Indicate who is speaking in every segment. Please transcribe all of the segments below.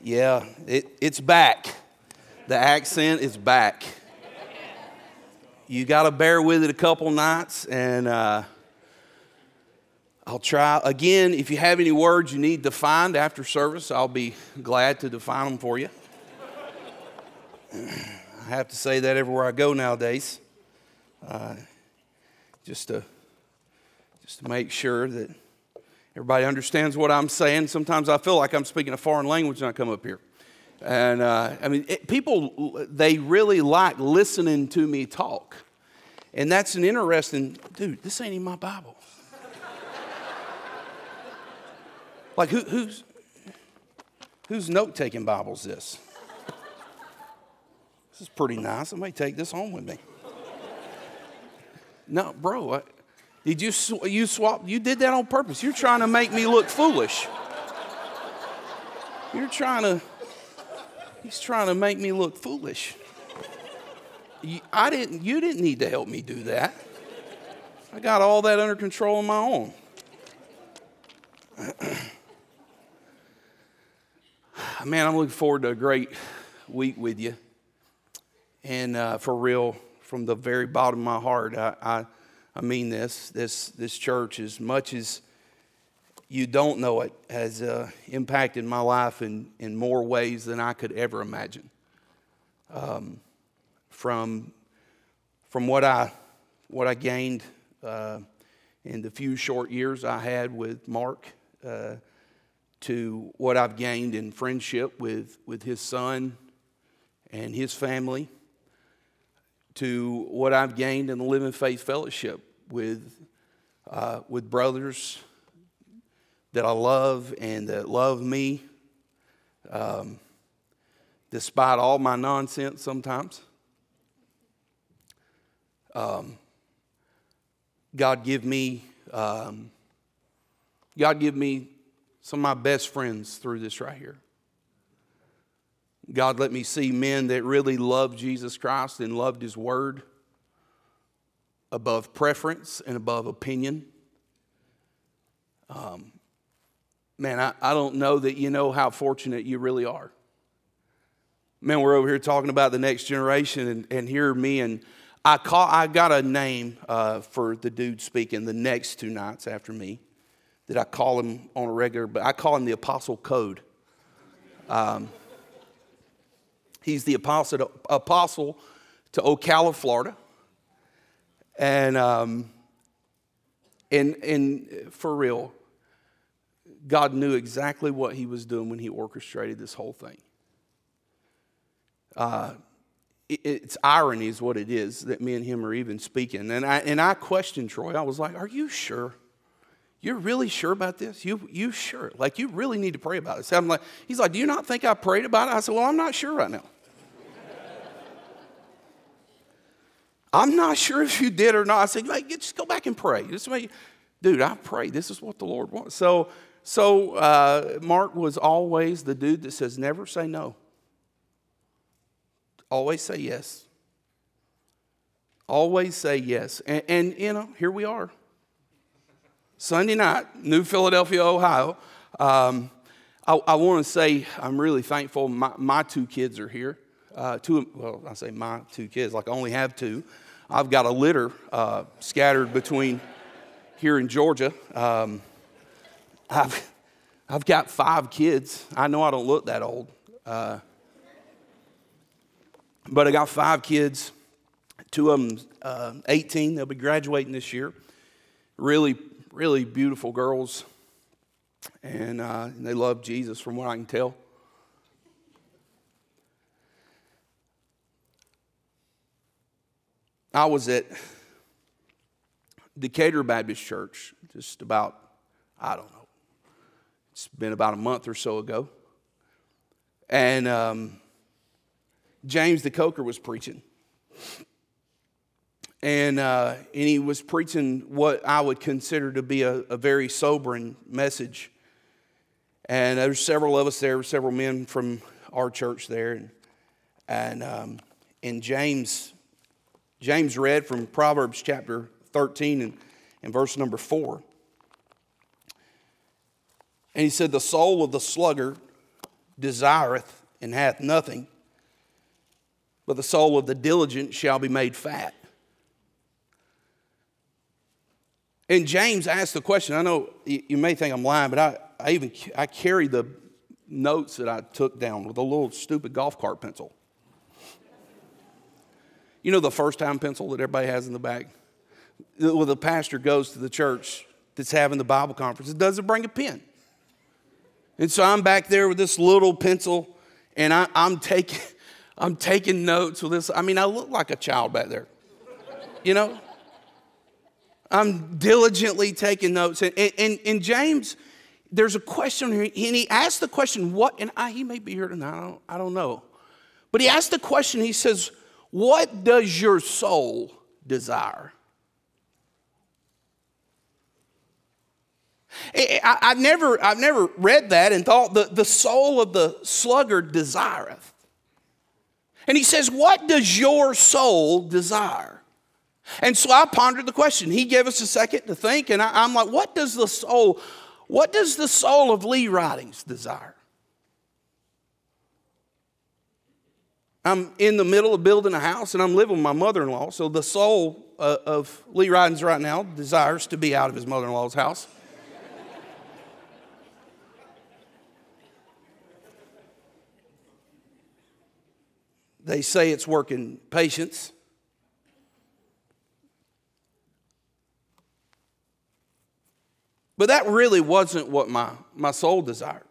Speaker 1: Yeah, it, it's back. The accent is back. You got to bear with it a couple nights, and uh, I'll try. Again, if you have any words you need defined after service, I'll be glad to define them for you. I have to say that everywhere I go nowadays, uh, just to just to make sure that everybody understands what I'm saying. Sometimes I feel like I'm speaking a foreign language when I come up here, and uh, I mean, it, people they really like listening to me talk, and that's an interesting dude. This ain't even my Bible. like who, who's whose note taking Bible's this? This is pretty nice. I may take this home with me. No, bro, I, did you, sw- you swap? You did that on purpose. You're trying to make me look foolish. You're trying to, he's trying to make me look foolish. You, I didn't, you didn't need to help me do that. I got all that under control on my own. Man, I'm looking forward to a great week with you. And uh, for real, from the very bottom of my heart, I, I, I, mean this. This, this church, as much as you don't know it, has uh, impacted my life in, in more ways than I could ever imagine. Um, from, from what, I, what I gained uh, in the few short years I had with Mark uh, to what I've gained in friendship with, with his son and his family to what I've gained in the Living Faith Fellowship with, uh, with brothers that I love and that love me, um, despite all my nonsense sometimes. Um, God give me, um, God give me some of my best friends through this right here. God let me see men that really loved Jesus Christ and loved His Word above preference and above opinion. Um, man, I, I don't know that you know how fortunate you really are. Man, we're over here talking about the next generation, and, and here me and I call. I got a name uh, for the dude speaking the next two nights after me that I call him on a regular, but I call him the Apostle Code. Um, He's the apostle to, apostle to Ocala, Florida. And, um, and, and for real, God knew exactly what he was doing when he orchestrated this whole thing. Uh, it, it's irony, is what it is, that me and him are even speaking. And I, and I questioned Troy. I was like, Are you sure? You're really sure about this? You, you sure? Like, you really need to pray about this. I'm like, he's like, Do you not think I prayed about it? I said, Well, I'm not sure right now. I'm not sure if you did or not. I said, just go back and pray. Just make, dude, I pray. This is what the Lord wants. So, so uh, Mark was always the dude that says, never say no. Always say yes. Always say yes. And, and you know, here we are. Sunday night, New Philadelphia, Ohio. Um, I, I want to say I'm really thankful. My, my two kids are here uh, two, well, I say my two kids, like I only have two. I've got a litter uh, scattered between here in Georgia. Um, I've, I've got five kids. I know I don't look that old, uh, but I got five kids. Two of them, uh, 18. They'll be graduating this year. Really, really beautiful girls, and, uh, and they love Jesus, from what I can tell. I was at Decatur Baptist Church just about, I don't know, it's been about a month or so ago. And um, James the Coker was preaching. And, uh, and he was preaching what I would consider to be a, a very sobering message. And there were several of us there, several men from our church there. And, and, um, and James James read from Proverbs chapter 13 and, and verse number 4. And he said, The soul of the sluggard desireth and hath nothing, but the soul of the diligent shall be made fat. And James asked the question. I know you may think I'm lying, but I, I even I carry the notes that I took down with a little stupid golf cart pencil. You know the first time pencil that everybody has in the bag? When the pastor goes to the church that's having the Bible conference, it doesn't bring a pen. And so I'm back there with this little pencil and I, am taking, I'm taking notes with this. I mean, I look like a child back there, you know? I'm diligently taking notes. And, and, and James, there's a question here, and he asked the question, what, and I, he may be here tonight, I don't, I don't know. But he asked the question, he says, What does your soul desire? I, I, never, I've never read that and thought the, the soul of the sluggard desireth. And he says, What does your soul desire? And so I pondered the question. He gave us a second to think, and I, am like, What does the soul, what does the soul of Lee Ridings desire? I'm in the middle of building a house and I'm living with my mother in law. So the soul uh, of Lee Ridings right now desires to be out of his mother in law's house. They say it's working patience. But that really wasn't what my, my soul desired.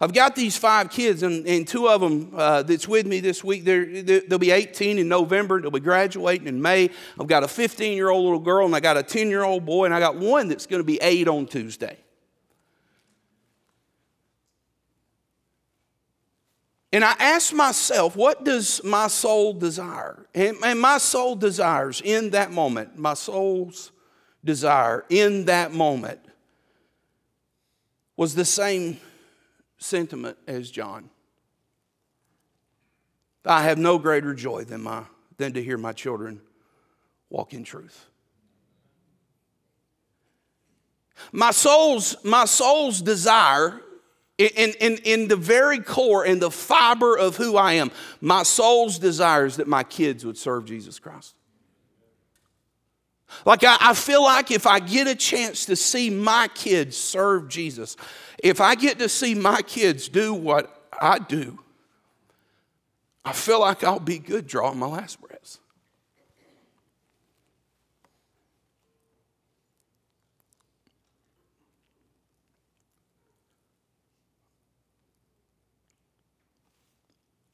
Speaker 1: I've got these five kids, and, and two of them uh, that's with me this week. They're, they'll be 18 in November. They'll be graduating in May. I've got a 15 year old little girl, and I got a 10 year old boy, and I got one that's going to be eight on Tuesday. And I ask myself, what does my soul desire? And, and, my soul desires in that moment, my soul's desire in that moment was the same sentiment as John. I have no greater joy than, my, than to hear my children walk in truth. My soul's, my soul's desire in, in, in the very core, in the fiber of who I am, my soul's desires that my kids would serve Jesus Christ. Like, I, I, feel like if I get a chance to see my kids serve Jesus, if I get to see my kids do what I do, I feel like I'll be good drawing my last breaths.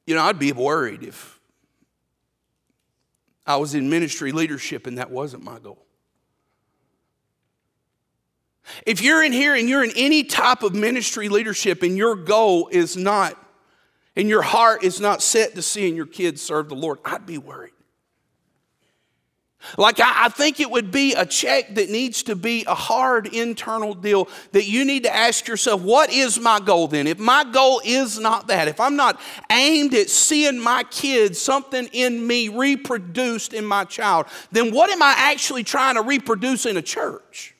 Speaker 1: You know, I'd be worried if I was in ministry leadership and that wasn't my goal. If you're in here and you're in any type of ministry leadership and your goal is not, and your heart is not set to seeing your kids serve the Lord, I'd be worried. Like, I, I, think it would be a check that needs to be a hard internal deal that you need to ask yourself, what is my goal then? If my goal is not that, if I'm not aimed at seeing my kids, something in me reproduced in my child, then what am I actually trying to reproduce in a church?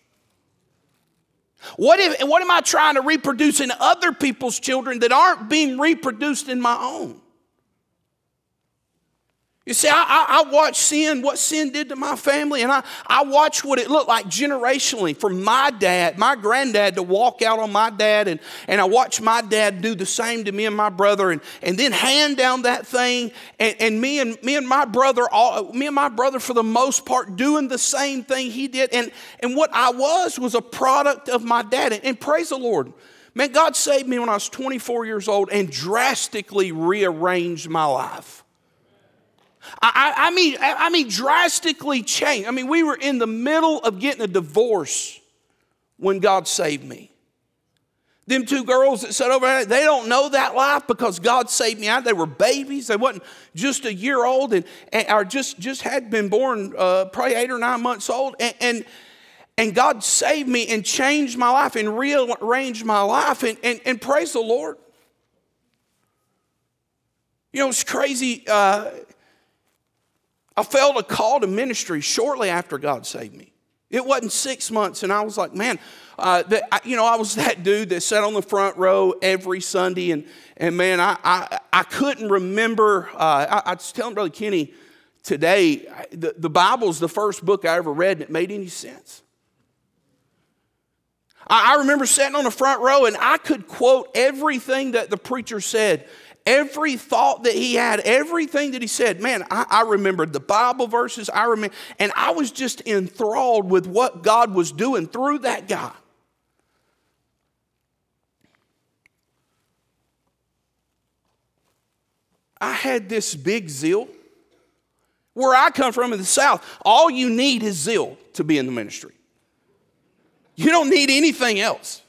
Speaker 1: What, if, what am I trying to reproduce in other people's children that aren't being reproduced in my own? You see, I, I, I watched sin, what sin did to my family, and I, I watched what it looked like generationally for my dad, my granddad to walk out on my dad, and, and I watched my dad do the same to me and my brother, and, and then hand down that thing, and, and me and me and my brother, all, me and my brother for the most part doing the same thing he did. And, and what I was was a product of my dad. And, and praise the Lord. Man, God saved me when I was 24 years old and drastically rearranged my life. I, I, mean, I mean, drastically changed. I mean, we were in the middle of getting a divorce when God saved me. Them two girls that sat over there, they don't know that life because God saved me out. They were babies. They wasn't just a year old and, and or just, just had been born uh, probably eight or nine months old. And, and, and God saved me and changed my life and rearranged my life. And, and, and praise the Lord. You know, it's crazy. Uh, I felt a call to ministry shortly after God saved me. It wasn't six months, and I was like, man, uh, that, you know, I was that dude that sat on the front row every Sunday, and, and man, I, I, I couldn't remember. Uh, I, I was telling Brother Kenny today, the, the Bible's the first book I ever read, it made any sense. I, I remember sitting on the front row, and I could quote everything that the preacher said every thought that he had, everything that he said, man, I, I, remembered the Bible verses. I remember, and I was just enthralled with what God was doing through that guy. I had this big zeal. Where I come from in the South, all you need is zeal to be in the ministry. You don't need anything else.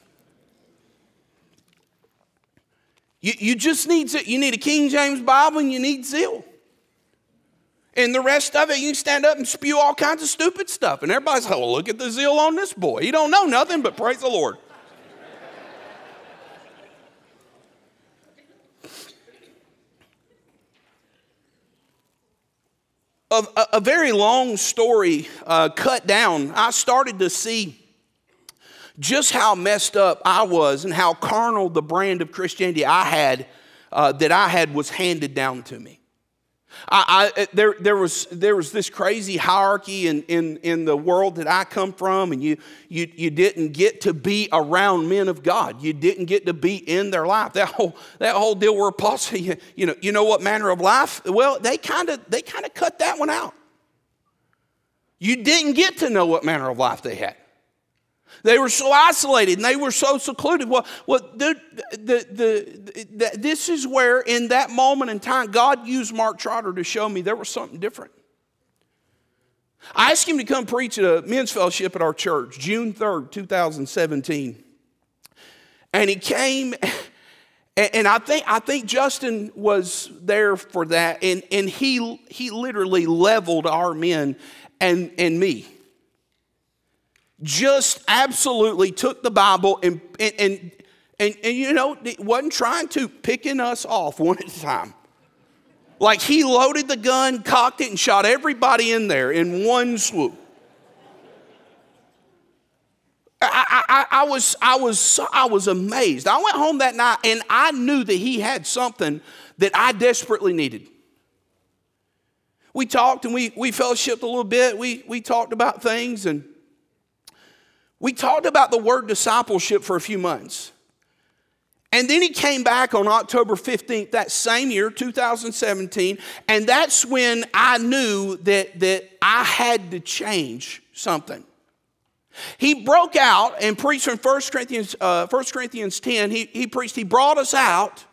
Speaker 1: You, you just need to, you need a King James Bible and you need zeal. And the rest of it, you stand up and spew all kinds of stupid stuff. And everybody's like, well, look at the zeal on this boy. He don't know nothing, but praise the Lord. a, a, a, very long story uh, cut down, I started to see just how messed up I was and how carnal the brand of Christianity I had uh, that I had was handed down to me. I, I, there, there, was, there was this crazy hierarchy in, in, in the world that I come from, and you, you, you didn't get to be around men of God. You didn't get to be in their life. That whole, that whole deal where apostle, you, you, know, you know what manner of life? Well, they kind of they kind of cut that one out. You didn't get to know what manner of life they had. They were so isolated and they were so secluded. Well, well the, the, the, the, this is where, in that moment in time, God used Mark Trotter to show me there was something different. I asked him to come preach at a men's fellowship at our church, June 3rd, 2017. And he came, and I think, I think Justin was there for that, and, and he, he literally leveled our men and, and me just absolutely took the Bible and, and, and, and, and you know, wasn't trying to, picking us off one at a time. Like he loaded the gun, cocked it, and shot everybody in there in one swoop. I, I, I, was, I, was, I was amazed. I went home that night and I knew that he had something that I desperately needed. We talked and we, we fellowshipped a little bit. We, we talked about things and we talked about the word discipleship for a few months. And then he came back on October 15th, that same year, 2017, and that's when I knew that, that I had to change something. He broke out and preached from 1 Corinthians, uh, 1 Corinthians 10. He, he preached, he brought us out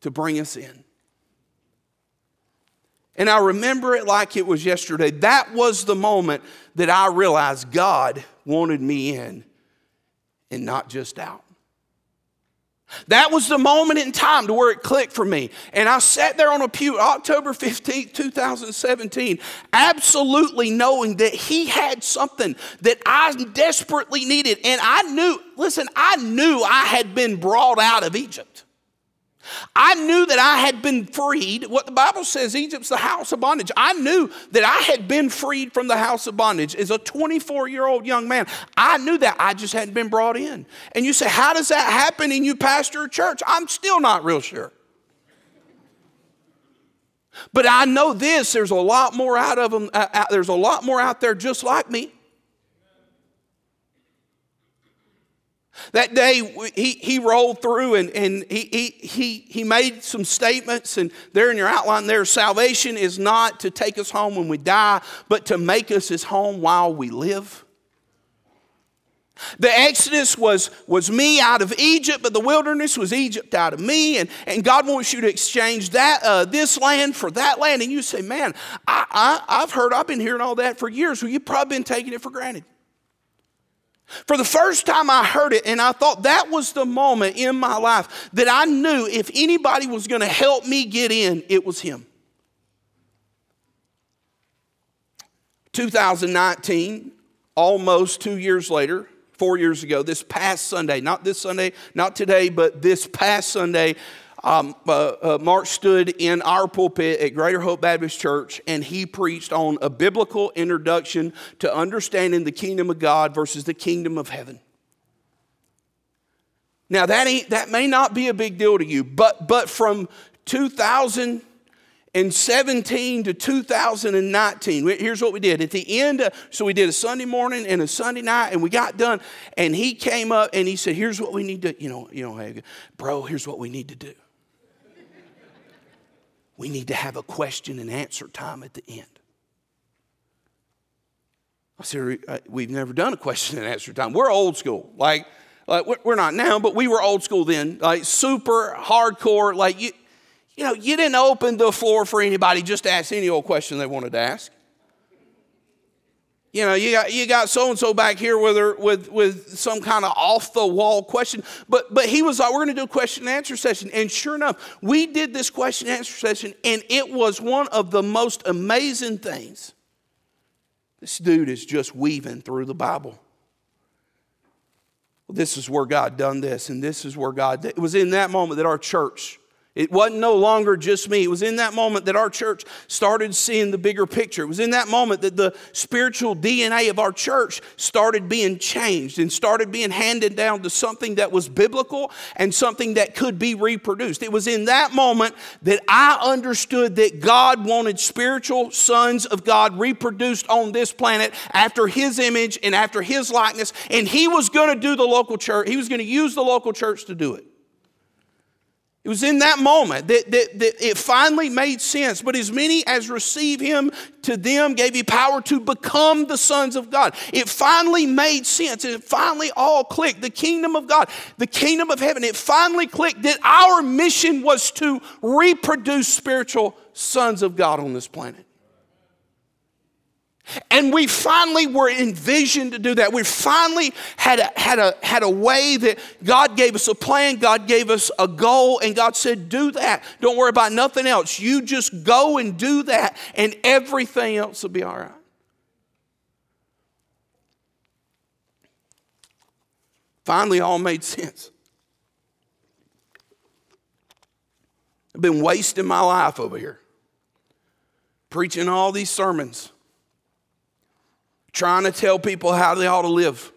Speaker 1: to bring us in. And I remember it like it was yesterday. That was the moment that I realized God wanted me in and not just out. That was the moment in time to where it clicked for me. And I sat there on a pew October 15th, 2017, absolutely knowing that he had something that I desperately needed. And I knew, listen, I knew I had been brought out of Egypt. I knew that I had been freed. What the Bible says, Egypt's the house of bondage. I knew that I had been freed from the house of bondage as a 24 year old young man. I knew that. I just hadn't been brought in. And you say, How does that happen and you pastor a church? I'm still not real sure. But I know this there's a lot more out of them, uh, uh, there's a lot more out there just like me. That day, he, he rolled through and, and he, he, he, he made some statements. And there in your outline, there, salvation is not to take us home when we die, but to make us his home while we live. The Exodus was, was me out of Egypt, but the wilderness was Egypt out of me. And, and God wants you to exchange that, uh, this land for that land. And you say, man, I, I, I've heard, I've been hearing all that for years. Well, you've probably been taking it for granted. For the first time, I heard it, and I thought that was the moment in my life that I knew if anybody was going to help me get in, it was him. 2019, almost two years later, four years ago, this past Sunday, not this Sunday, not today, but this past Sunday, Um, uh, uh, Mark stood in our pulpit at Greater Hope Baptist Church and he preached on a biblical introduction to understanding the kingdom of God versus the kingdom of heaven. Now, that, ain't, that may not be a big deal to you, but, but from 2017 to 2019, here's what we did. At the end, of, so we did a Sunday morning and a Sunday night, and we got done, and he came up and he said, Here's what we need to, you know, you know, bro, here's what we need to do we need to have a question and answer time at the end. I said, uh, We've never done a question and answer time. We're old school. Like, like we're not now, but we were old school then. Like, super hardcore. Like, you, you know, you didn't open the floor for anybody just to ask any old question they wanted to ask. You know, you got you got so and so back here with her, with with some kind of off the wall question, but but he was like, we're going to do a question and answer session, and sure enough, we did this question and answer session, and it was one of the most amazing things. This dude is just weaving through the Bible. Well, this is where God done this, and this is where God. It was in that moment that our church it wasn't no longer just me. It was in that moment that our church started seeing the bigger picture. It was in that moment that the spiritual DNA of our church started being changed and started being handed down to something that was biblical and something that could be reproduced. It was in that moment that I understood that God wanted spiritual sons of God reproduced on this planet after His image and after His likeness. And He was going to do the local church, He was going to use the local church to do it. It was in that moment that, that, that, it finally made sense. But as many as receive him, to them gave he power to become the sons of God. It finally made sense. It finally all clicked. The kingdom of God, the kingdom of heaven, it finally clicked that our mission was to reproduce spiritual sons of God on this planet. And we finally were envisioned to do that. We finally had a, had, a, had a way that God gave us a plan, God gave us a goal, and God said, Do that. Don't worry about nothing else. You just go and do that, and everything else will be all right. Finally, all made sense. I've been wasting my life over here, preaching all these sermons trying to tell people how they ought to live,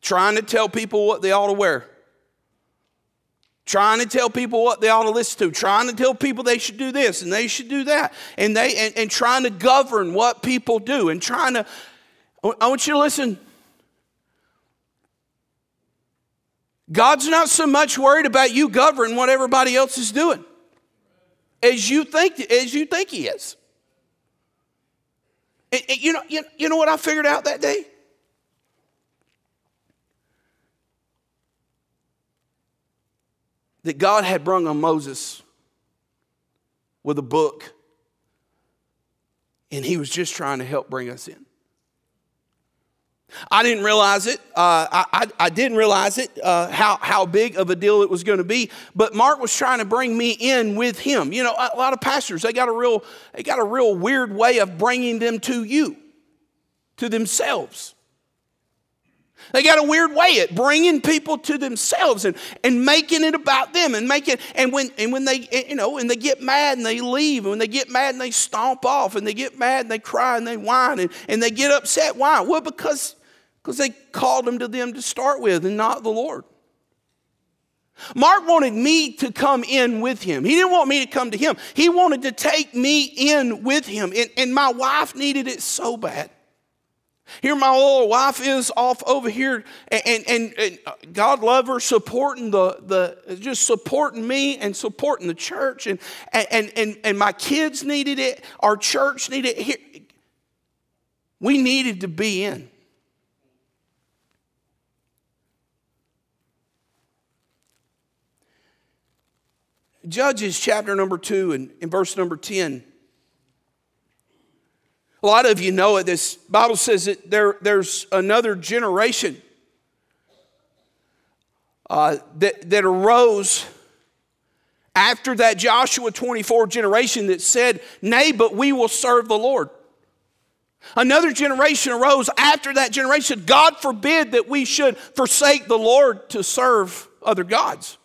Speaker 1: trying to tell people what they ought to wear, trying to tell people what they ought to listen to, trying to tell people they should do this and they should do that, and they and, and trying to govern what people do, and trying to. I want you to listen. God's not so much worried about you governing what everybody else is doing as you think as you think he is. And, and you, know, you, you know what I figured out that day? That God had brung on Moses with a book, and he was just trying to help bring us in. I didn't realize it. Uh, I, I, I, didn't realize it, uh, how, how big of a deal it was going to be. But Mark was trying to bring me in with him. You know, a lot of pastors, they got a real, they got a real weird way of bringing them to you, to themselves. They got a weird way at bringing people to themselves and, and making it about them and making and when and when they you know and they get mad and they leave and when they get mad and they stomp off and they get mad and they cry and they whine and, and they get upset why well because because they called them to them to start with and not the Lord. Mark wanted me to come in with him. He didn't want me to come to him. He wanted to take me in with him. And, and my wife needed it so bad. Here, my little wife is off over here, and, and, and, uh, God love her, supporting the, the just supporting me and supporting the church. And, and, and, and my kids needed it, our church needed it. Here, we needed to be in. Judges chapter number 2 and in verse number 10. A lot of you know it. This Bible says that there, there's another generation uh, that, that arose after that Joshua 24 generation that said, Nay, but we will serve the Lord. Another generation arose after that generation. God forbid that we should forsake the Lord to serve other gods.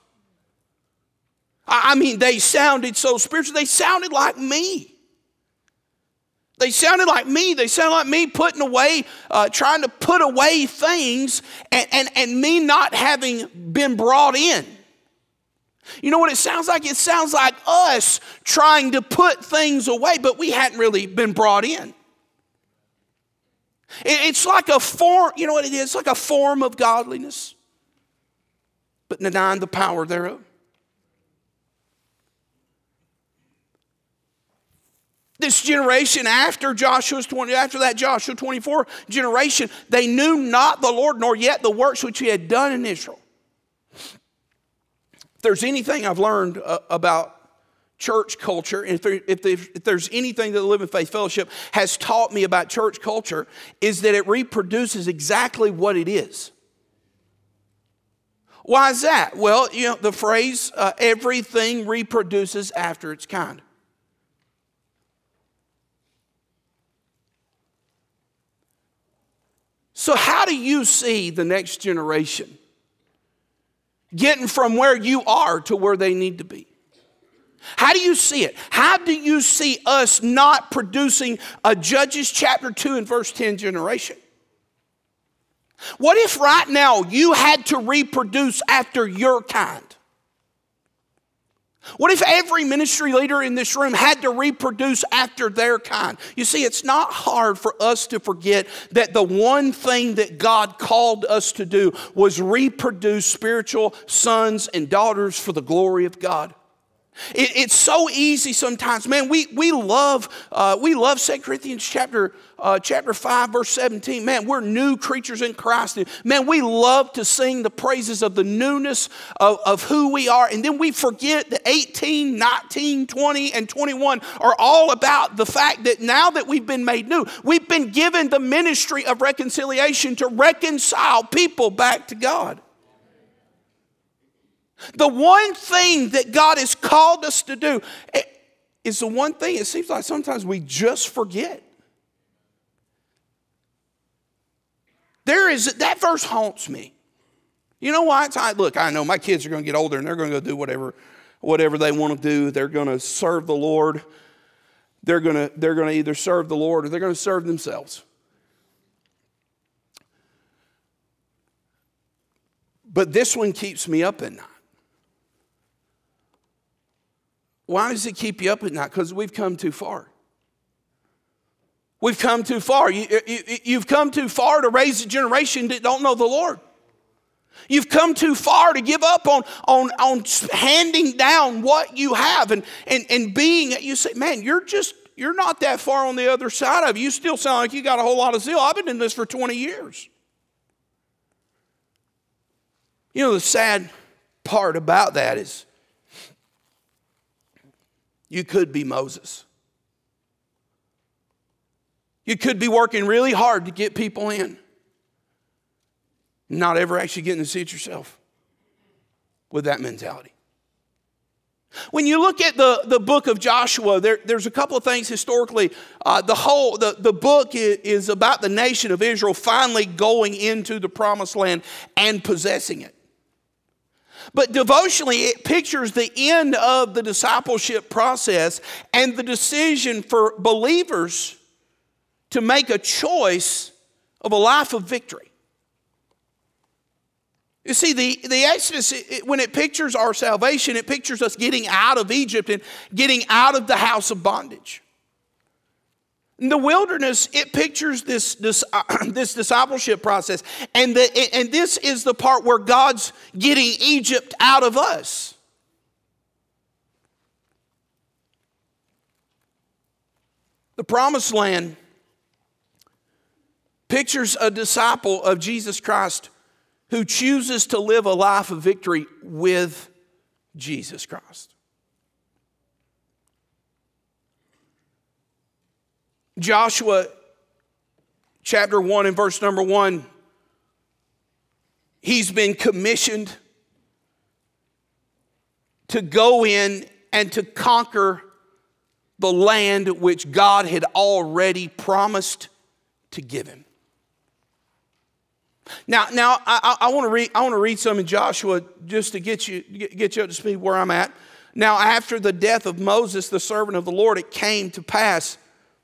Speaker 1: I mean, they sounded so spiritual. They sounded like me. They sounded like me. They sounded like me putting away, uh, trying to put away things, and, and, and me not having been brought in. You know what it sounds like? It sounds like us trying to put things away, but we hadn't really been brought in. It's like a form, you know what it is? It's like a form of godliness, but denying the power thereof. This generation after Joshua's 20, after that Joshua 24 generation, they knew not the Lord, nor yet the works which he had done in Israel. If there's anything I've learned uh, about church culture, and if, there, if, if, there's anything that the Living Faith Fellowship has taught me about church culture, is that it reproduces exactly what it is. Why is that? Well, you know, the phrase, uh, everything reproduces after its kind. So, how do you see the next generation getting from where you are to where they need to be? How do you see it? How do you see us not producing a Judges chapter 2 and verse 10 generation? What if right now you had to reproduce after your kind? What if every ministry leader in this room had to reproduce after their kind? You see, it's not hard for us to forget that the one thing that God called us to do was reproduce spiritual sons and daughters for the glory of God. It, it's so easy sometimes, man. We, we love uh, we love 2 Corinthians chapter uh, chapter five verse seventeen. Man, we're new creatures in Christ. Man, we love to sing the praises of the newness of, of who we are, and then we forget that 18, 19, 20, and 21 are all about the fact that now that we've been made new, we've been given the ministry of reconciliation to reconcile people back to God. The one thing that God has called us to do is the one thing it seems like sometimes we just forget. There is, that verse haunts me. You know why? I, look, I know my kids are going to get older and they're going to go do whatever, whatever they want to do. They're going to serve the Lord. They're going to, they're going to either serve the Lord or they're going to serve themselves. But this one keeps me up at night. Why does it keep you up at night? Because we've come too far. We've come too far. You, have you, come too far to raise a generation that don't know the Lord. You've come too far to give up on, on, on handing down what you have and, and, and being, you say, man, you're just, you're not that far on the other side of it. You still sound like you got a whole lot of zeal. I've been in this for 20 years. You know, the sad part about that is you could be Moses. You could be working really hard to get people in, not ever actually getting to see it yourself with that mentality. When you look at the, the book of Joshua, there, there's a couple of things historically. Uh, the whole the, the book is, is about the nation of Israel finally going into the promised land and possessing it. But devotionally, it pictures the end of the discipleship process and the decision for believers to make a choice of a life of victory. You see, the, the Exodus, it, when it pictures our salvation, it pictures us getting out of Egypt and getting out of the house of bondage. In the wilderness, it pictures this, this, uh, this discipleship process. And, the, and this is the part where God's getting Egypt out of us. The promised land pictures a disciple of Jesus Christ who chooses to live a life of victory with Jesus Christ. Joshua chapter 1 and verse number 1, he's been commissioned to go in and to conquer the land which God had already promised to give him. Now, now I, I want to read. I want to read some in Joshua just to get you get you up to speed where I'm at. Now, after the death of Moses, the servant of the Lord, it came to pass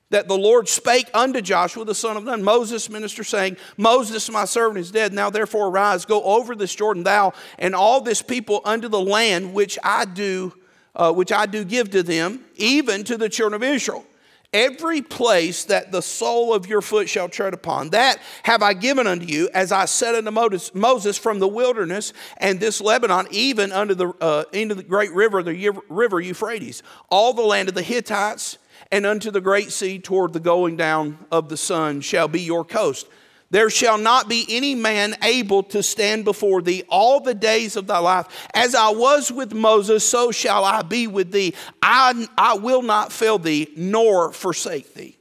Speaker 1: that the Lord spake unto Joshua the son of Nun, Moses minister, saying, Moses, my servant, is dead. Now therefore arise, go over this Jordan, thou and all this people unto the land which I do, uh, which I do give to them, even to the children of Israel. Every place that the sole of your foot shall tread upon, that have I given unto you, as I said unto Moses from the wilderness and this Lebanon, even unto the uh, the great river, the river Euphrates, all the land of the Hittites and unto the great sea toward the going down of the sun shall be your coast. There shall not be any man able to stand before thee all the days of thy life. As I was with Moses, so shall I be with thee. I, I will not fail thee, nor forsake thee.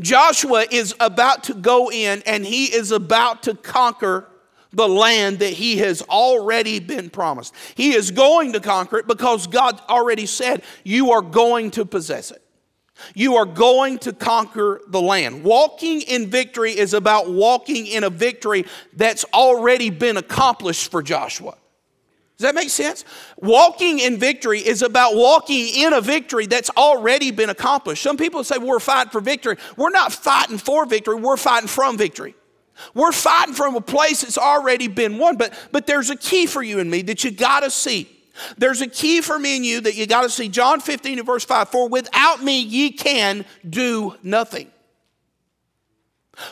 Speaker 1: Joshua is about to go in and he is about to conquer the land that he has already been promised. He is going to conquer it because God already said, You are going to possess it. You are going to conquer the land. Walking in victory is about walking in a victory that's already been accomplished for Joshua. Does that make sense? Walking in victory is about walking in a victory that's already been accomplished. Some people say we're fighting for victory. We're not fighting for victory, we're fighting from victory. We're fighting from a place that's already been won, but, but there's a key for you and me that you got to see. There's a key for me and you that you got to see. John 15 and verse 5 For without me ye can do nothing.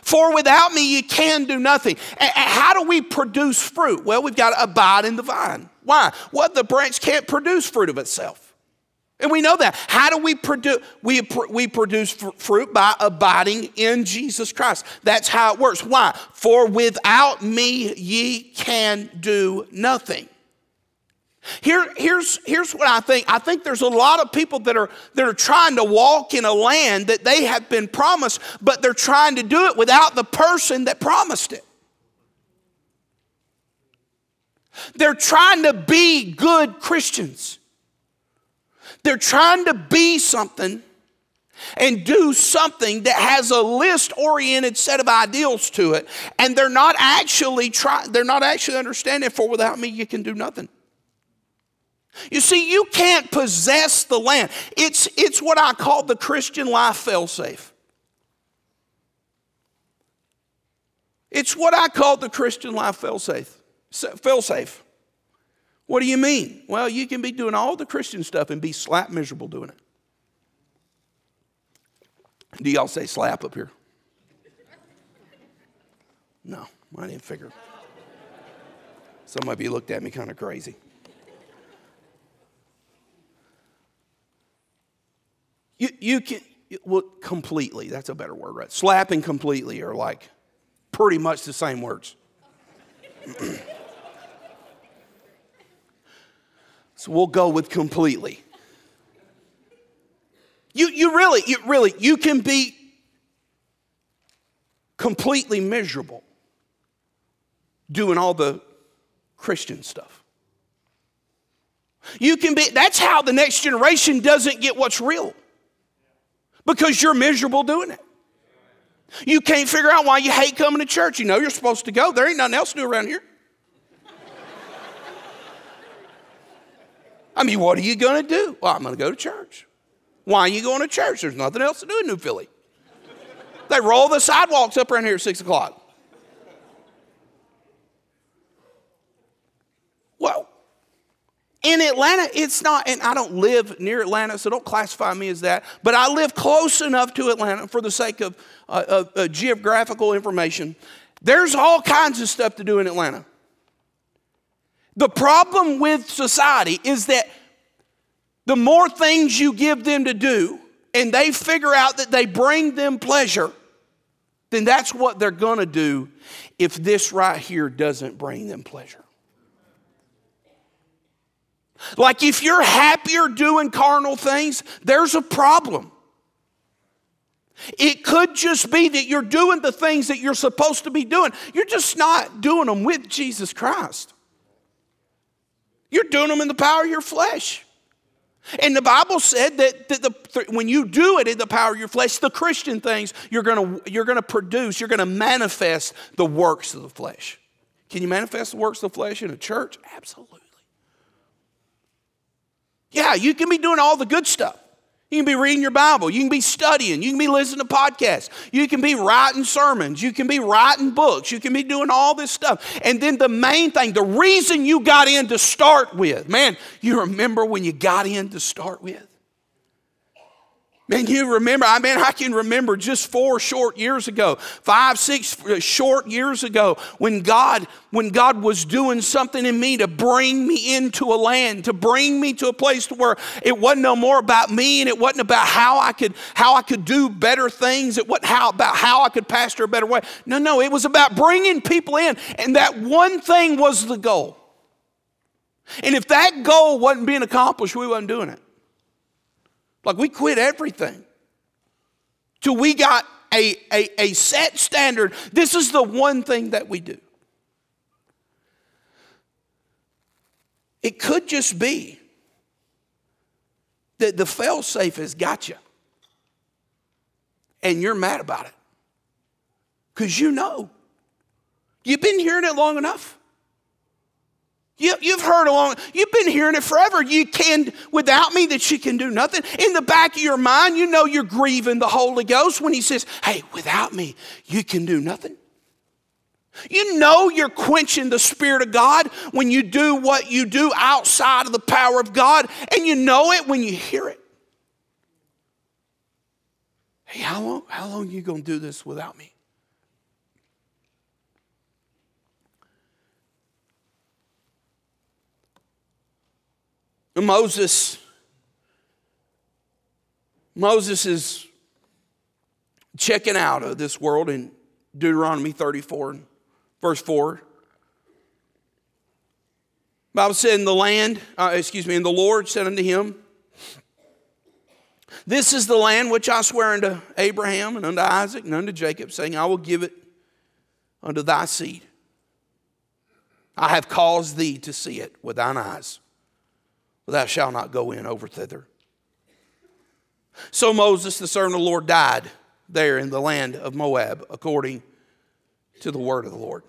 Speaker 1: For without me you can do nothing. And how do we produce fruit? Well, we've got to abide in the vine. Why? Well, the branch can't produce fruit of itself. And we know that. How do we produce? We, we produce fruit by abiding in Jesus Christ. That's how it works. Why? For without me ye can do nothing. Here, here's, here's what I think. I think there's a lot of people that are, that are trying to walk in a land that they have been promised, but they're trying to do it without the person that promised it. They're trying to be good Christians. They're trying to be something and do something that has a list oriented set of ideals to it and they're not actually trying they're not actually understanding for without me you can do nothing. You see you can't possess the land. It's it's what i call the christian life failsafe. It's what i call the christian life failsafe failsafe what do you mean? Well, you can be doing all the Christian stuff and be slap miserable doing it. Do y'all say slap up here? No, I didn't figure. Some of you looked at me kind of crazy. You, you can, well, completely, that's a better word, right? Slapping completely are like pretty much the same words. So we'll go with completely. You, you really, you really, you can be completely miserable doing all the Christian stuff. You can be, that's how the next generation doesn't get what's real. Because you're miserable doing it. You can't figure out why you hate coming to church. You know you're supposed to go. There ain't nothing else do around here. I mean, what are you going to do? Well, I'm going to go to church. Why are you going to church? There's nothing else to do in New Philly. They roll the sidewalks up around here at 6 o'clock. Well, in Atlanta, it's not, and I don't live near Atlanta, so don't classify me as that, but I live close enough to Atlanta for the sake of, uh, of uh, geographical information. There's all kinds of stuff to do in Atlanta. The problem with society is that the more things you give them to do and they figure out that they bring them pleasure, then that's what they're going to do if this right here doesn't bring them pleasure. Like if you're happier doing carnal things, there's a problem. It could just be that you're doing the things that you're supposed to be doing. You're just not doing them with Jesus Christ. You're doing them in the power of your flesh. And the Bible said that, that the, when you do it in the power of your flesh, the Christian things, you're going you're going to produce, you're going to manifest the works of the flesh. Can you manifest the works of the flesh in a church? Absolutely. Yeah, you can be doing all the good stuff. You can be reading your Bible. You can be studying. You can be listening to podcasts. You can be writing sermons. You can be writing books. You can be doing all this stuff. And then the main thing, the reason you got in to start with, man, you remember when you got in to start with? Man, you remember, I mean, I can remember just four short years ago, five, six uh, short years ago, when God, when God was doing something in me to bring me into a land, to bring me to a place to where it wasn't no more about me and it wasn't about how I could, how I could do better things. It wasn't how, about how I could pastor a better way. No, no, it was about bringing people in. And that one thing was the goal. And if that goal wasn't being accomplished, we wasn't doing it. Like we quit everything till we got a, a, a set standard. This is the one thing that we do. It could just be that the fail safe has got you and you're mad about it because you know you've been hearing it long enough. You, have heard along, you've been hearing it forever. You can, without me, that you can do nothing. In the back of your mind, you know you're grieving the Holy Ghost when He says, Hey, without me, you can do nothing. You know you're quenching the Spirit of God when you do what you do outside of the power of God, and you know it when you hear it. Hey, how long, how long are you going to do this without me? Moses, Moses is checking out of this world in Deuteronomy 34 verse 4. Bible said, in the land, uh, excuse me, and the Lord said unto him, This is the land which I swear unto Abraham and unto Isaac and unto Jacob, saying, I will give it unto thy seed. I have caused thee to see it with thine eyes thou shalt not go in over thither. So Moses, the servant of the Lord, died there in the land of Moab, according to the word of the Lord.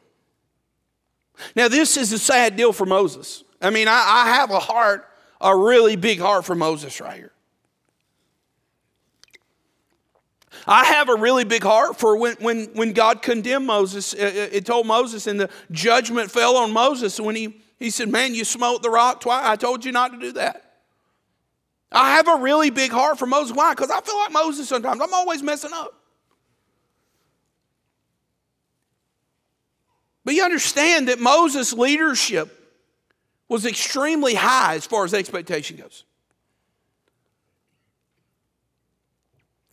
Speaker 1: Now, this is a sad deal for Moses. I mean, I, I have a heart, a really big heart for Moses right here. I have a really big heart for when, when, when God condemned Moses. It, it told Moses, and the judgment fell on Moses when he he said, Man, you smote the rock twice. I told you not to do that. I have a really big heart for Moses. Why? Because I feel like Moses sometimes. I'm always messing up. But you understand that Moses' leadership was extremely high as far as expectation goes.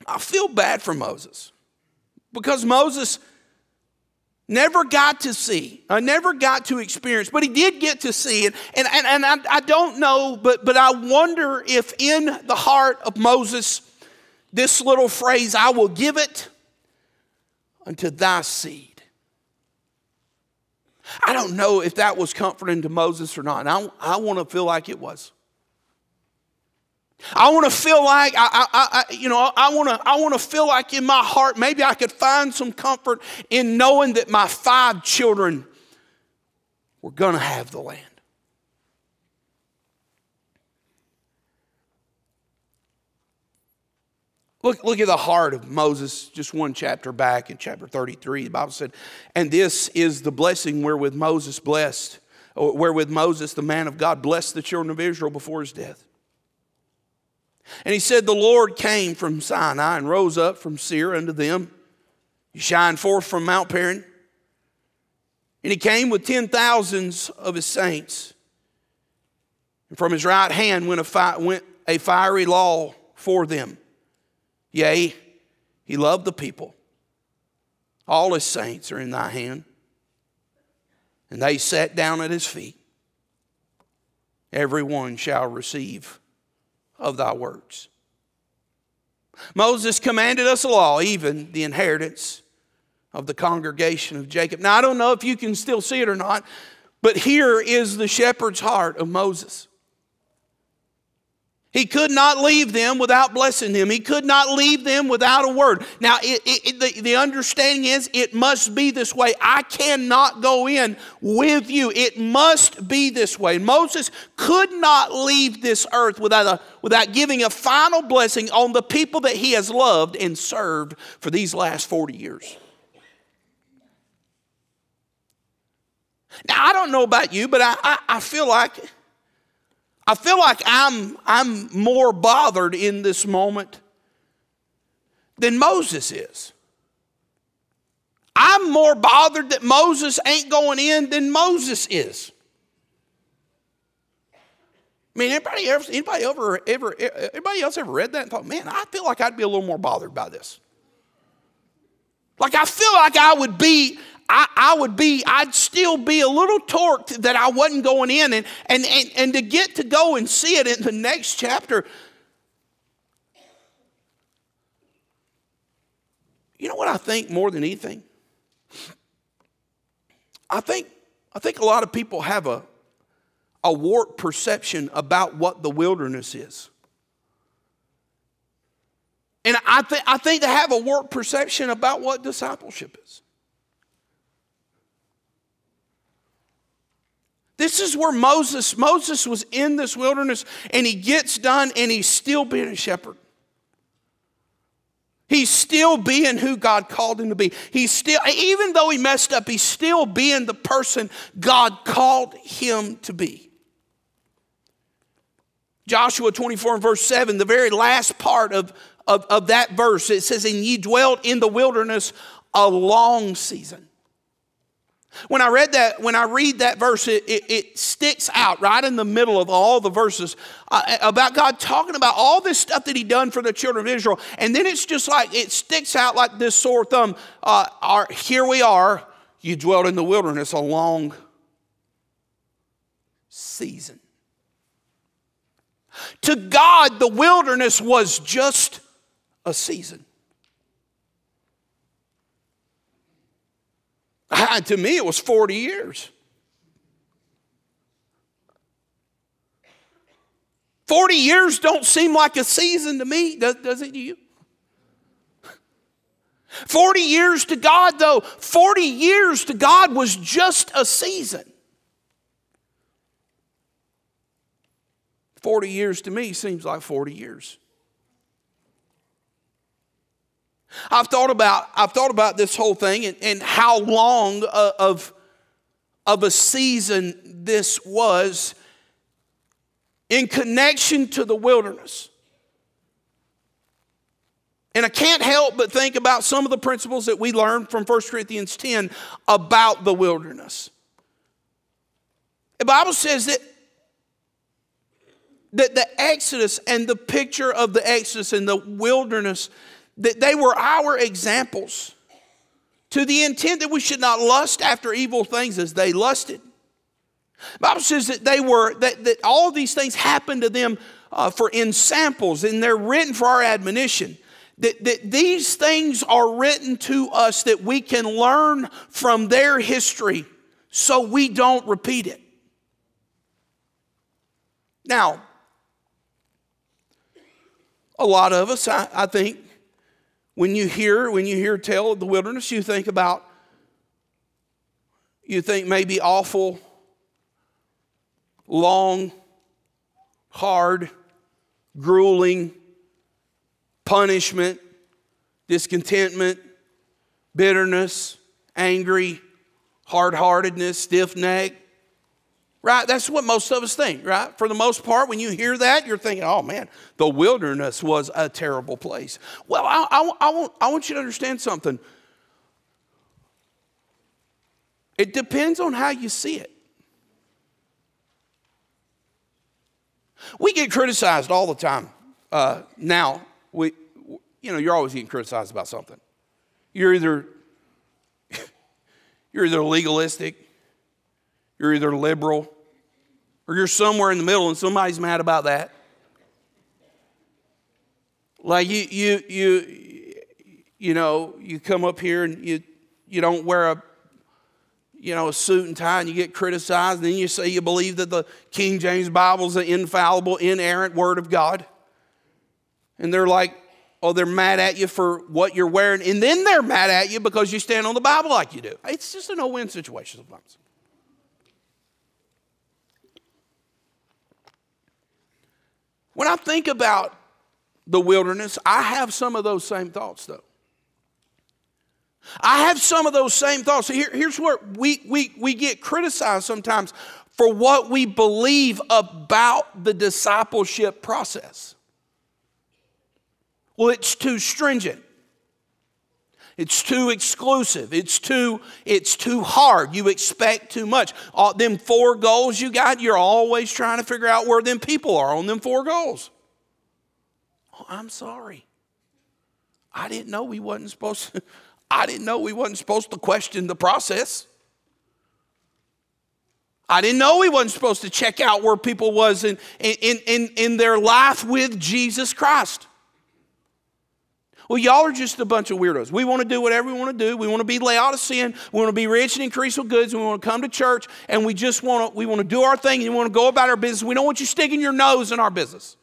Speaker 1: I feel bad for Moses because Moses Never got to see. I never got to experience, but he did get to see it. And, and, and I, I don't know, but, but I wonder if in the heart of Moses, this little phrase, I will give it unto thy seed. I don't know if that was comforting to Moses or not. I, I want to feel like it was. I want to feel like I, I, I, you know, I want to, I want to feel like in my heart, maybe I could find some comfort in knowing that my five children were going to have the land. Look, look at the heart of Moses, just one chapter back in chapter 33. The Bible said, And this is the blessing wherewith Moses blessed, wherewith Moses, the man of God, blessed the children of Israel before his death. And he said, The Lord came from Sinai and rose up from Seir unto them. He shined forth from Mount Paran. And he came with ten thousands of his saints. And from his right hand went a, fi- went a fiery law for them. Yea, he loved the people. All his saints are in thy hand. And they sat down at his feet. Every one shall receive of thy words. Moses commanded us a law, even the inheritance of the congregation of Jacob. Now, I don't know if you can still see it or not, but here is the shepherd's heart of Moses. He could not leave them without blessing them. He could not leave them without a word. Now, it, it, the, the understanding is it must be this way. I cannot go in with you. It must be this way. Moses could not leave this earth without, a, without giving a final blessing on the people that he has loved and served for these last 40 years. Now, I don't know about you, but I, I, I feel like I feel like I'm, I'm more bothered in this moment than Moses is. I'm more bothered that Moses ain't going in than Moses is. I mean, anybody ever, anybody ever, ever, anybody else ever read that and thought, man, I feel like I'd be a little more bothered by this. Like I feel like I would be, I, I, would be, I'd still be a little torqued that I wasn't going in. And, and, and, and to get to go and see it in the next chapter, you know what I think more than anything? I think, I think a lot of people have a, a warped perception about what the wilderness is. And I, th- I think they have a warped perception about what discipleship is. This is where Moses, Moses was in this wilderness and he gets done and he's still being a shepherd. He's still being who God called him to be. He's still, even though he messed up, he's still being the person God called him to be. Joshua 24 and verse 7, the very last part of, of, of that verse, it says, And ye dwelt in the wilderness a long season. When I read that, when I read that verse, it, it, it sticks out right in the middle of all the verses uh, about God talking about all this stuff that He done for the children of Israel, and then it's just like it sticks out like this sore thumb. Uh, our, here we are. You dwelt in the wilderness a long season. To God, the wilderness was just a season. To me, it was 40 years. 40 years don't seem like a season to me, does, does it to you? 40 years to God, though, 40 years to God was just a season. 40 years to me seems like 40 years. I've thought about, I've thought about this whole thing and, and how long uh, of, of a season this was in connection to the wilderness. And I can't help but think about some of the principles that we learned from 1 Corinthians 10 about the wilderness. The Bible says that, that the Exodus and the picture of the Exodus and the wilderness that they were our examples to the intent that we should not lust after evil things as they lusted. The Bible says that they were that, that all these things happened to them uh, for ensamples, and they're written for our admonition. That, that these things are written to us that we can learn from their history so we don't repeat it. Now, a lot of us, I, I think, when you hear, when you hear tale of the wilderness, you think about, you think maybe awful, long, hard, grueling, punishment, discontentment, bitterness, angry, hard heartedness, stiff neck, Right? That's what most of us think, right? For the most part, when you hear that, you're thinking, oh man, the wilderness was a terrible place. Well, I, I, I, want, I want you to understand something. It depends on how you see it. We get criticized all the time. Uh, now, we, you know, you're always getting criticized about something. You're either you're either legalistic, you're either liberal, or you're somewhere in the middle and somebody's mad about that. Like you, you, you, you know, you come up here and you, you don't wear a, you know, a suit and tie and you get criticized, and then you say you believe that the King James Bible is the infallible, inerrant Word of God. And they're like, oh, they're mad at you for what you're wearing, and then they're mad at you because you stand on the Bible like you do. It's just a no win situation sometimes. When I think about the wilderness, I have some of those same thoughts, though. I have some of those same thoughts. Here, here's where we, we, we get criticized sometimes for what we believe about the discipleship process. Well, it's too stringent. It's too exclusive. It's too, it's too hard. You expect too much. All, them four goals you got, you're always trying to figure out where them people are on them four goals. Oh, I'm sorry. I didn't know we wasn't supposed to, I didn't know we wasn't supposed to question the process. I didn't know we wasn't supposed to check out where people was in, in, in, in their life with Jesus Christ. Well, y'all are just a bunch of weirdos. We want to do whatever we want to do. We want to be Laodicean. We want to be rich and increase with goods. We want to come to church and we just want to, we want to do our thing and we want to go about our business. We don't want you sticking your nose in our business.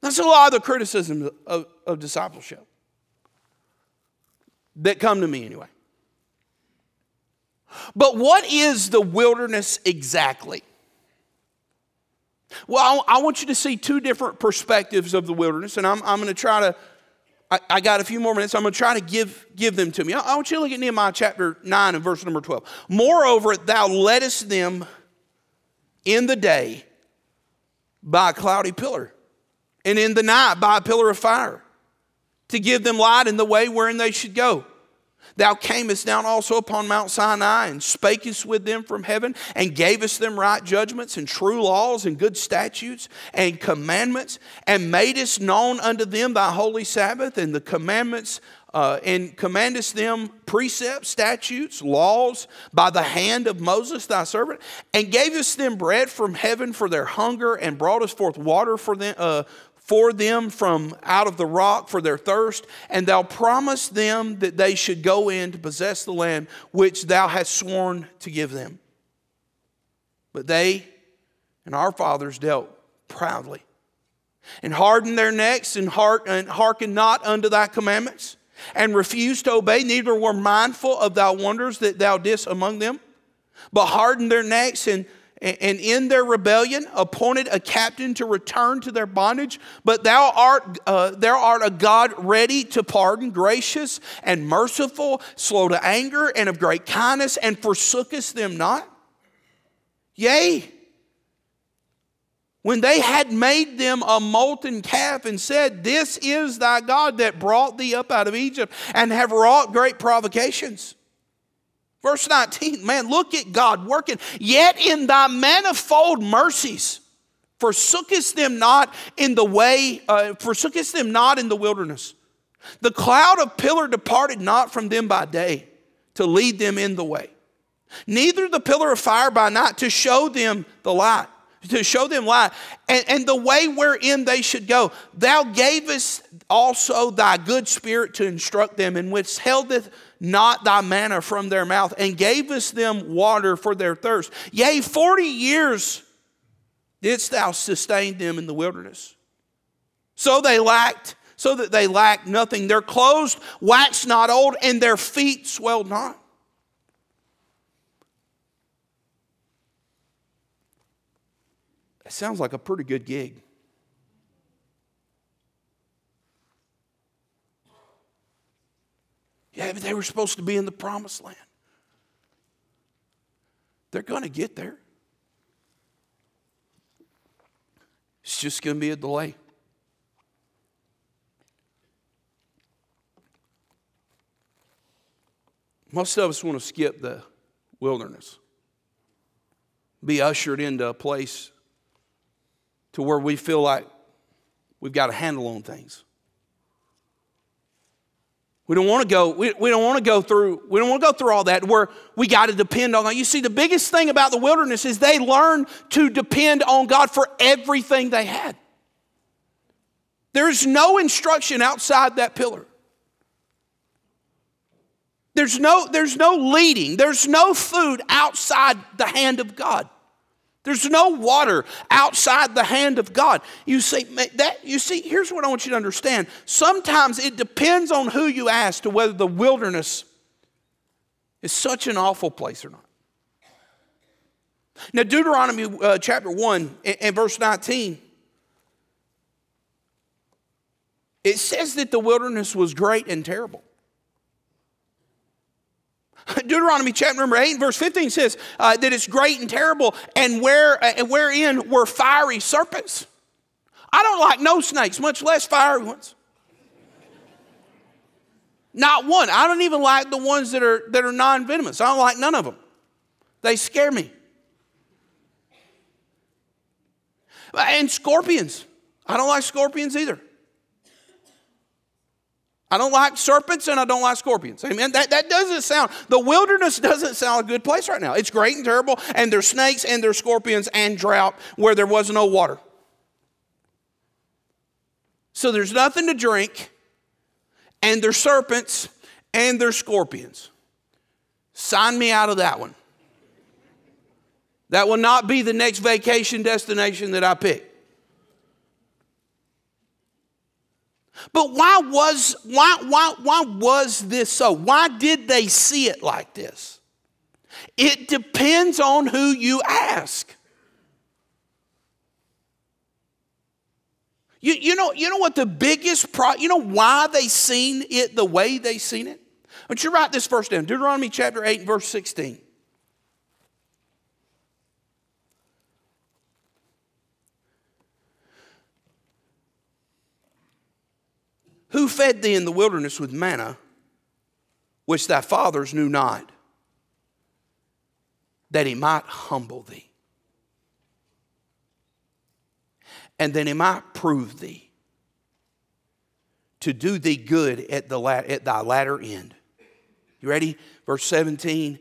Speaker 1: That's a lot of the criticism of, of discipleship that come to me anyway. But what is the wilderness exactly? Well, I, want you to see two different perspectives of the wilderness, and I'm, I'm going to try to. I, I, got a few more minutes. I'm going to try to give, give them to me. I, I want you to look at Nehemiah chapter 9 and verse number 12. Moreover, thou leddest them in the day by a cloudy pillar and in the night by a pillar of fire, to give them light in the way wherein they should go. Thou camest down also upon Mount Sinai and spakest with them from heaven and gavest them right judgments and true laws and good statutes and commandments and madest known unto them thy holy Sabbath and the commandments uh, and commandest them precepts, statutes, laws by the hand of Moses thy servant, and gavest them bread from heaven for their hunger, and broughtest forth water for them, uh, for them from out of the rock for their thirst, and thou promised them that they should go in to possess the land which thou hast sworn to give them. But they and our fathers dealt proudly and hardened their necks and, heart, and hearkened not unto thy commandments and refused to obey, neither were mindful of thy wonders that thou didst among them, but hardened their necks and and in their rebellion appointed a captain to return to their bondage. But thou art uh, thou art a god ready to pardon gracious and merciful slow to anger and of great kindness and forsookest them not? Yea when they had made them a molten calf and said this is thy god that brought thee up out of egypt and have wrought great provocations Verse 19, man, look at God working. Yet in thy manifold mercies, forsookest them not in the way, uh, forsookest them not in the wilderness. The cloud of pillar departed not from them by day to lead them in the way, neither the pillar of fire by night to show them the light, to show them why and, and the way wherein they should go. Thou gavest also thy good spirit to instruct them, and withheldeth not thy manna from their mouth, and gavest them water for their thirst. Yea, 40 years didst thou sustain them in the wilderness. So they lacked, so that they lacked nothing. Their clothes waxed not old, and their feet swelled not. That sounds like a pretty good gig. Yeah, but they were supposed to be in the promised land. They're going to get there. It's just going to be a delay. Most of us want to skip the wilderness, be ushered into a place to where we feel like we've got a handle on things. We don't want to go, we, we don't want to go through, we don't want to go through all that where we got to depend on God. You see, the biggest thing about the wilderness is they learned to depend on God for everything they had. There's no instruction outside that pillar. There's no, there's no leading, there's no food outside the hand of God. There's no water outside the hand of God. You see, that, you see, here's what I want you to understand. Sometimes it depends on who you ask to whether the wilderness is such an awful place or not. Now, Deuteronomy uh, chapter 1 and, and verse 19, it says that the wilderness was great and terrible. Deuteronomy chapter number 8 verse 15 says uh, that it's great and terrible and where, uh, wherein were fiery serpents. I don't like no snakes, much less fiery ones. Not one. I don't even like the ones that are, that are non venomous. I don't like none of them. They scare me. And scorpions. I don't like scorpions either. I don't like serpents and I don't like scorpions. Amen. That, that doesn't sound, the wilderness doesn't sound a good place right now. It's great and terrible, and there's snakes and there's scorpions and drought where there was no water. So there's nothing to drink, and there's serpents and there's scorpions. Sign me out of that one. That will not be the next vacation destination that I pick. But why was, why, why, why was this so? Why did they see it like this? It depends on who you ask. You, you, know, you know what the biggest pro, you know why they seen it the way they seen it? Want you write this verse down. Deuteronomy chapter 8 verse 16. Who fed thee in the wilderness with manna, which thy fathers knew not, that he might humble thee, and that he might prove thee, to do thee good at, the, at thy latter end. You ready? Verse 17,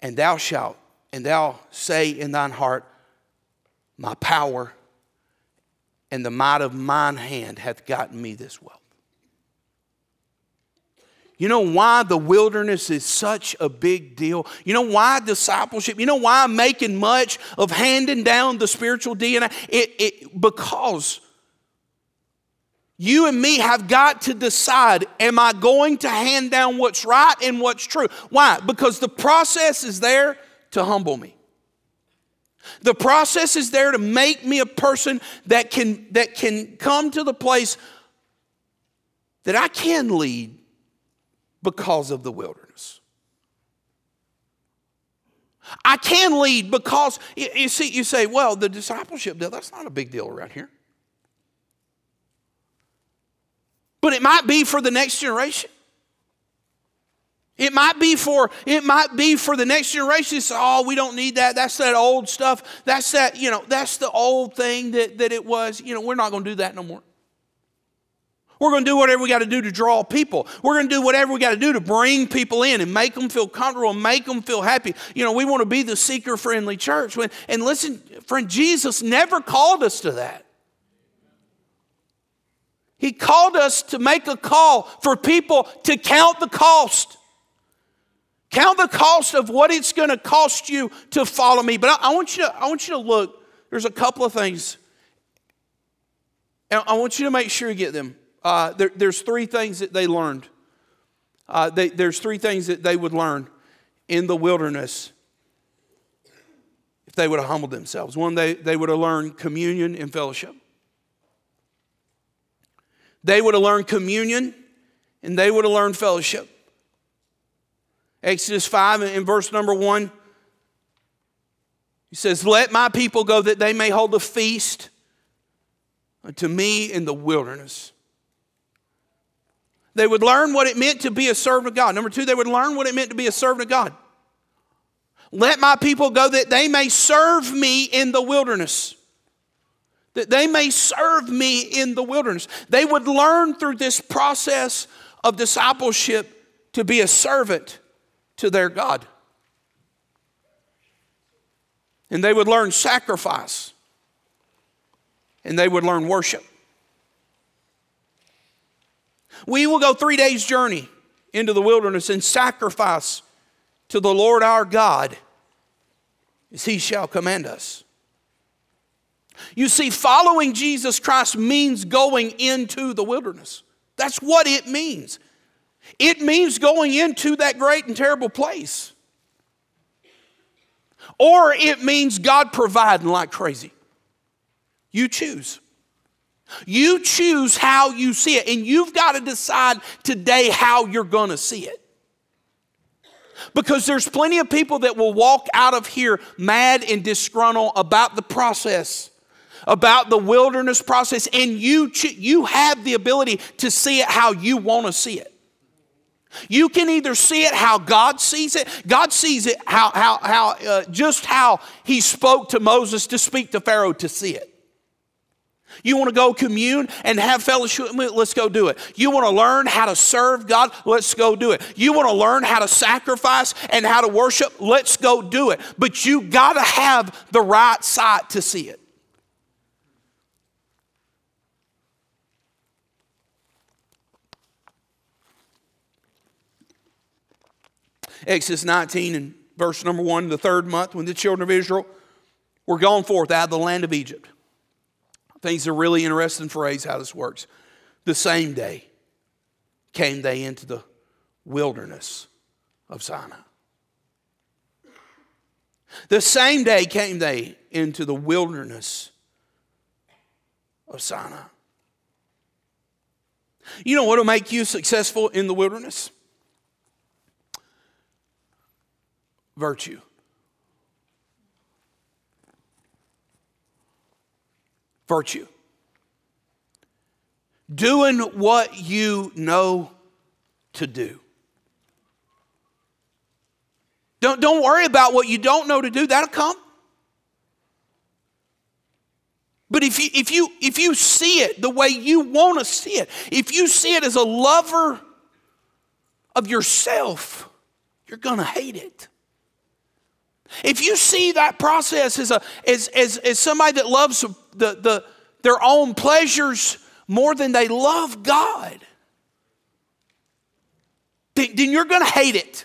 Speaker 1: and thou shalt, and thou say in thine heart, My power and the might of mine hand hath gotten me this wealth. You know why the wilderness is such a big deal? You know why discipleship? You know why I'm making much of handing down the spiritual DNA? It, it, because you and me have got to decide am I going to hand down what's right and what's true? Why? Because the process is there to humble me. The process is there to make me a person that can, that can come to the place that I can lead because of the wilderness. I can lead because you see, you say, well, the discipleship deal, that's not a big deal around here. But it might be for the next generation. It might be for it might be for the next generation. It's, oh, we don't need that. That's that old stuff. That's that, you know, that's the old thing that, that it was. You know, we're not going to do that no more. We're going to do whatever we got to do to draw people. We're going to do whatever we got to do to bring people in and make them feel comfortable and make them feel happy. You know, we want to be the seeker friendly church. And listen, friend, Jesus never called us to that. He called us to make a call for people to count the cost. Count the cost of what it's going to cost you to follow me. But I, I, want you to, I want you to look. There's a couple of things. And I want you to make sure you get them. Uh, there, there's three things that they learned. Uh, they, there's three things that they would learn in the wilderness if they would have humbled themselves. One, they, they would have learned communion and fellowship. They would have learned communion and they would have learned fellowship. Exodus 5 in verse number 1, he says, Let my people go that they may hold a feast unto me in the wilderness. They would learn what it meant to be a servant of God. Number two, they would learn what it meant to be a servant of God. Let my people go that they may serve me in the wilderness. That they may serve me in the wilderness. They would learn through this process of discipleship to be a servant to their God. And they would learn sacrifice. And they would learn worship. We will go three days' journey into the wilderness and sacrifice to the Lord our God as he shall command us. You see, following Jesus Christ means going into the wilderness. That's what it means. It means going into that great and terrible place. Or it means God providing like crazy. You choose. You choose how you see it, and you've got to decide today how you're going to see it. Because there's plenty of people that will walk out of here mad and disgruntled about the process, about the wilderness process, and you, you have the ability to see it how you want to see it. You can either see it how God sees it. God sees it how, how, how uh, just how He spoke to Moses to speak to Pharaoh to see it. You want to go commune and have fellowship? Let's go do it. You want to learn how to serve God? Let's go do it. You want to learn how to sacrifice and how to worship? Let's go do it. But you got to have the right sight to see it. Exodus 19 and verse number 1, the third month, when the children of Israel were gone forth out of the land of Egypt. It's a really interesting phrase how this works. The same day came they into the wilderness of Sinai. The same day came they into the wilderness of Sinai. You know what will make you successful in the wilderness? Virtue. Virtue. Doing what you know to do. Don't, don't worry about what you don't know to do, that'll come. But if you, if, you, if you see it the way you want to see it, if you see it as a lover of yourself, you're going to hate it. If you see that process as, a, as, as, as somebody that loves the, the, their own pleasures more than they love God, then, then you're going to hate it.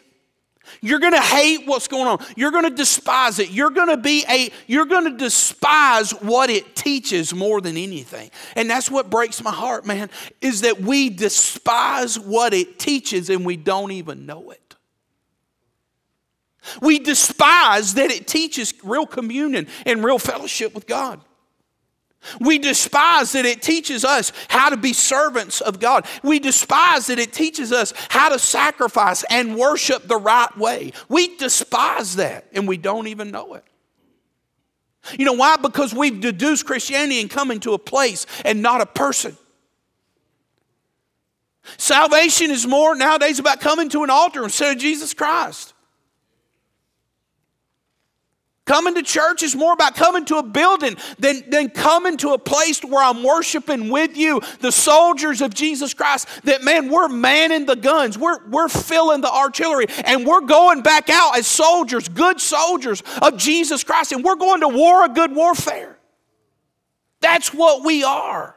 Speaker 1: You're going to hate what's going on. You're going to despise it. You're going to be a you're going to despise what it teaches more than anything. And that's what breaks my heart, man, is that we despise what it teaches and we don't even know it. We despise that it teaches real communion and real fellowship with God. We despise that it teaches us how to be servants of God. We despise that it teaches us how to sacrifice and worship the right way. We despise that and we don't even know it. You know why? Because we've deduced Christianity and come into a place and not a person. Salvation is more nowadays about coming to an altar instead of Jesus Christ. Coming to church is more about coming to a building than, than coming to a place where I'm worshiping with you, the soldiers of Jesus Christ. That, man, we're manning the guns, we're, we're filling the artillery, and we're going back out as soldiers, good soldiers of Jesus Christ, and we're going to war a good warfare. That's what we are.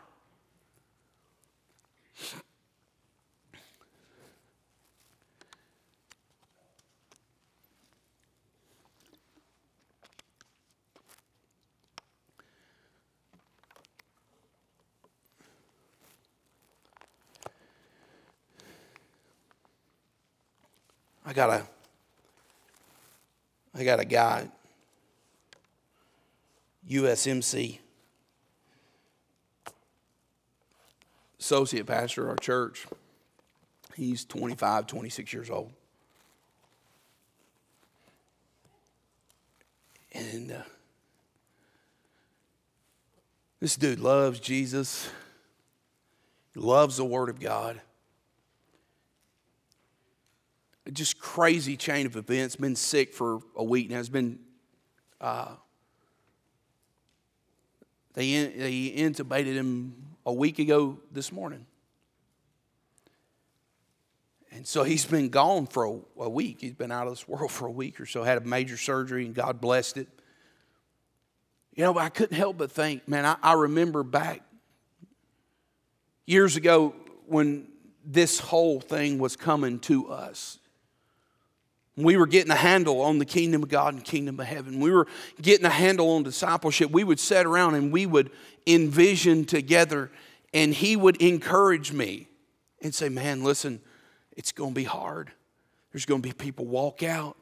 Speaker 1: I got a I got a guy, USMC, associate pastor of our church. He's 25, 26 years old. And uh, this dude loves Jesus, loves the Word of God just crazy chain of events. Been sick for a week now. Has been. Uh, they they intubated him a week ago this morning, and so he's been gone for a, a week. He's been out of this world for a week or so. Had a major surgery, and God blessed it. You know, I couldn't help but think, man. I, I remember back years ago when this whole thing was coming to us. We were getting a handle on the kingdom of God and kingdom of heaven. We were getting a handle on discipleship. We would sit around and we would envision together, and he would encourage me and say, Man, listen, it's going to be hard. There's going to be people walk out.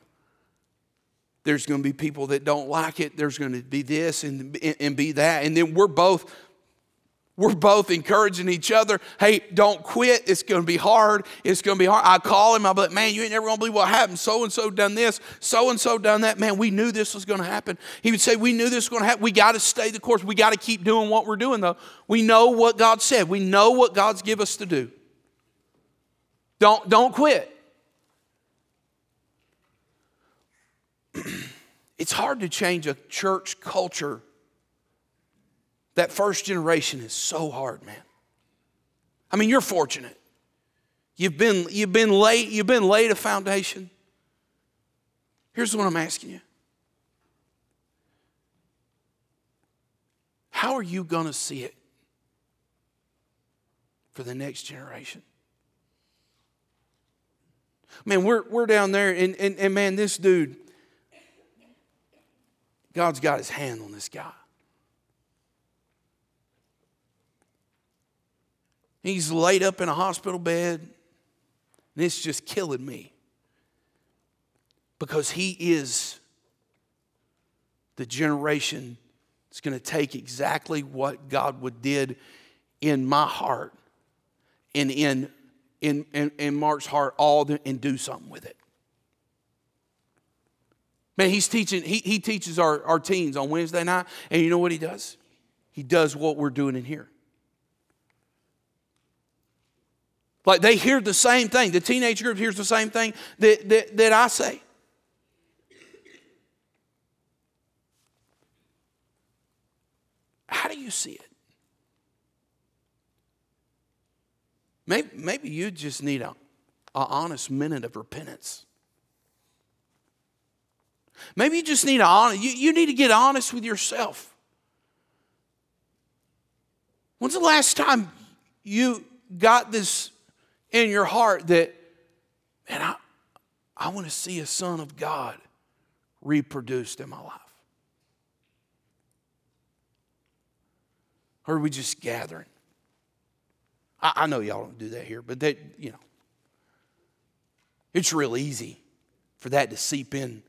Speaker 1: There's going to be people that don't like it. There's going to be this and, and be that. And then we're both we're both encouraging each other. Hey, don't quit. It's going to be hard. It's going to be hard. I call him. I'm like, man, you ain't never going to believe what happened. So and so done this. So and so done that. Man, we knew this was going to happen. He would say, we knew this was going to happen. We got to stay the course. We got to keep doing what we're doing, though. We know what God said. We know what God's give us to do. Don't, don't quit. it's hard to change a church culture that first generation is so hard, man. I mean, you're fortunate. You've been, you've been laid, you've been laid a foundation. Here's what I'm asking you. How are you going to see it for the next generation? Man, we're, we're down there, and, and, and man, this dude, God's got his hand on this guy. He's laid up in a hospital bed, and it's just killing me because he is the generation that's going to take exactly what God would did in my heart and in, in, in, in Mark's heart all the, and do something with it. Man, he's teaching, he, he teaches our, our teens on Wednesday night, and you know what he does? He does what we're doing in here. Like they hear the same thing. The teenage group hears the same thing that, that, that I say. How do you see it? Maybe, maybe you just need a, a honest minute of repentance. Maybe you just need to you, you need to get honest with yourself. When's the last time you got this in your heart that, man, I, I want to see a son of God reproduced in my life? Or are we just gathering? I, I know y'all don't do that here, but that, you know, it's real easy for that to seep in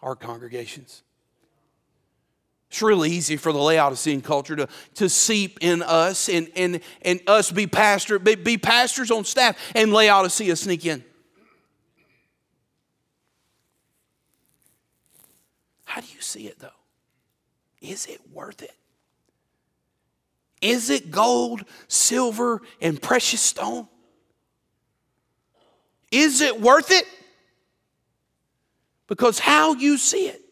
Speaker 1: our congregations. It's really easy for the Laodicean culture to, to seep in us and, and, and us be pastor, be, be pastors on staff and Laodicea sneak in. How do you see it though? Is it worth it? Is it gold, silver, and precious stone? Is it worth it? Because how you see it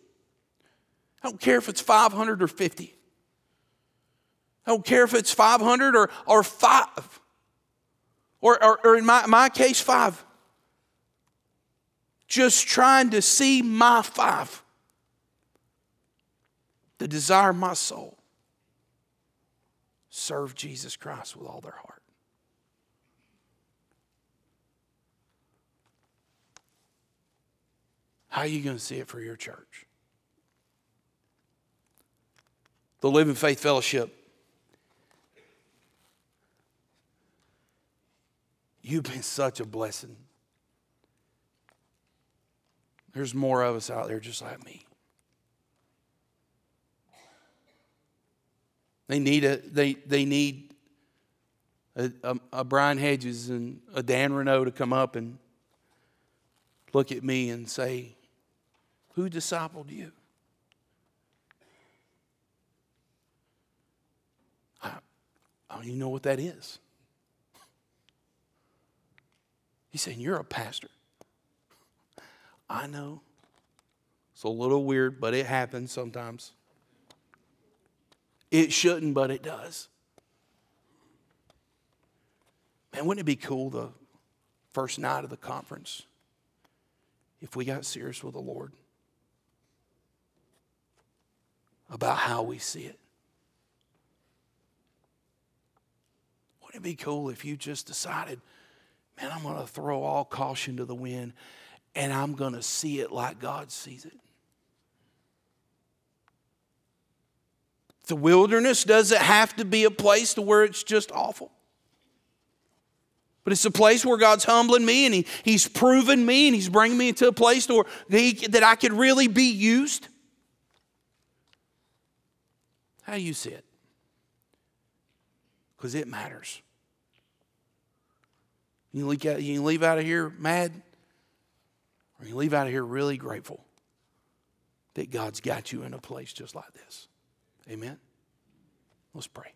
Speaker 1: I don't care if it's 500 or 50. I don't care if it's 500 or, or five. Or, or, or in my, my case, five. Just trying to see my five. The desire my soul. Serve Jesus Christ with all their heart. How are you going to see it for your church? The Living Faith Fellowship. You've been such a blessing. There's more of us out there just like me. They need a they they need a, a, a Brian Hedges and a Dan Renault to come up and look at me and say, "Who discipled you?" I don't even know what that is. He's saying, You're a pastor. I know. It's a little weird, but it happens sometimes. It shouldn't, but it does. Man, wouldn't it be cool the first night of the conference if we got serious with the Lord about how we see it? It'd be cool if you just decided, man, I'm going to throw all caution to the wind and I'm going to see it like God sees it. The wilderness doesn't have to be a place to where it's just awful. But it's a place where God's humbling me and he, He's proven me and He's bringing me into a place where he, that I could really be used. How you see it? Because it matters. You leave, out, you leave out of here mad, or you leave out of here really grateful that God's got you in a place just like this. Amen? Let's pray.